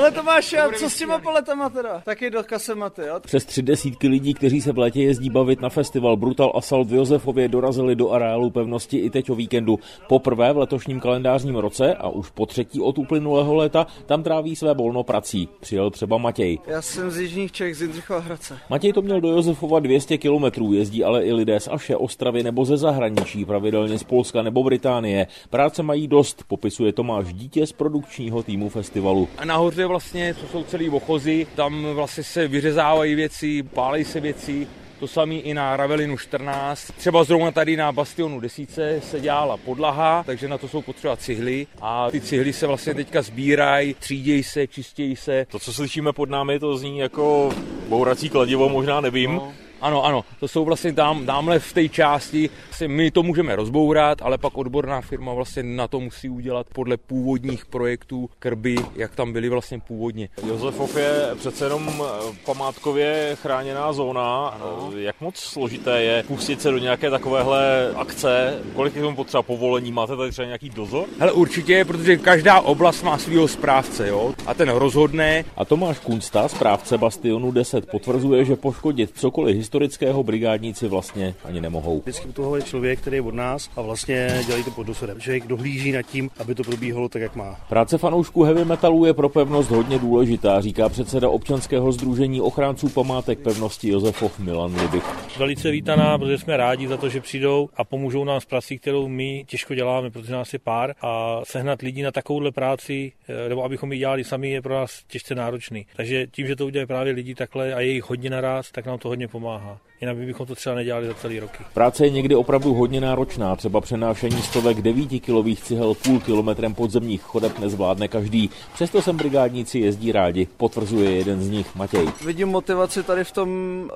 Hele Tomáš, a co s těma poletama teda? Taky do kasematy, jo? Přes tři desítky lidí, kteří se v létě jezdí bavit na festival Brutal Assault v Josefově, dorazili do areálu pevnosti i teď o víkendu. Poprvé v letošním kalendářním roce a už po třetí od uplynulého léta tam tráví své volno prací. Přijel třeba Matěj. Já jsem z Jižních Čech, z Jindřichova Hradce. Matěj to měl do Josefova 200 kilometrů, jezdí ale i lidé z Aše, Ostravy nebo ze zahraničí, pravidelně z Polska nebo Británie. Práce mají dost, popisuje Tomáš Dítě z produkčního týmu festivalu. A nahoře vlastně, co jsou celý ochozy, tam vlastně se vyřezávají věci, pálí se věci, to samé i na Ravelinu 14. Třeba zrovna tady na Bastionu 10 se dělala podlaha, takže na to jsou potřeba cihly a ty cihly se vlastně teďka sbírají, třídějí se, čistějí se. To, co slyšíme pod námi, to zní jako bourací kladivo, možná nevím. No. Ano, ano, to jsou vlastně tam, tamhle v té části, my to můžeme rozbourat, ale pak odborná firma vlastně na to musí udělat podle původních projektů krby, jak tam byly vlastně původně. Josefov je přece jenom eh, památkově chráněná zóna. Ano. Jak moc složité je pustit se do nějaké takovéhle akce? Kolik je tomu potřeba povolení? Máte tady třeba nějaký dozor? Hele, určitě, protože každá oblast má svého správce, jo? A ten rozhodne. A Tomáš Kunsta, správce Bastionu 10, potvrzuje, že poškodit cokoliv historického brigádníci vlastně ani nemohou. Vždycky u toho je člověk, který je od nás a vlastně dělají to pod dosudem. Člověk dohlíží nad tím, aby to probíhalo tak, jak má. Práce fanoušků heavy metalu je pro pevnost hodně důležitá, říká předseda občanského združení ochránců památek pevnosti Josefov Milan Libik. Velice vítaná, protože jsme rádi za to, že přijdou a pomůžou nám s prací, kterou my těžko děláme, protože nás je pár a sehnat lidi na takovouhle práci, eh, nebo abychom ji dělali sami, je pro nás těžce náročný. Takže tím, že to udělají právě lidi takhle a je jich hodně naraz, tak nám to hodně pomáhá pomáhá. Jinak bychom to třeba nedělali za celý roky. Práce je někdy opravdu hodně náročná, třeba přenášení stovek 9-kilových cihel půl kilometrem podzemních chodeb nezvládne každý. Přesto sem brigádníci jezdí rádi, potvrzuje jeden z nich, Matěj. Vidím motivaci tady v tom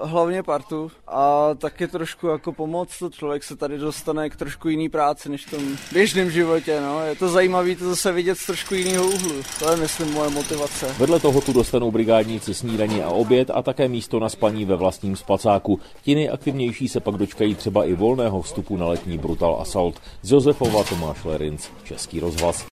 hlavně partu a taky trošku jako pomoc, to člověk se tady dostane k trošku jiný práci než v tom běžném životě. No. Je to zajímavé to zase vidět z trošku jiného úhlu. To je, myslím, moje motivace. Vedle toho tu dostanou brigádníci snídaní a oběd a také místo na spaní ve vlastním spacáku. Ti nejaktivnější se pak dočkají třeba i volného vstupu na letní Brutal Assault. Z Josefova Tomáš Lerinc, Český rozhlas.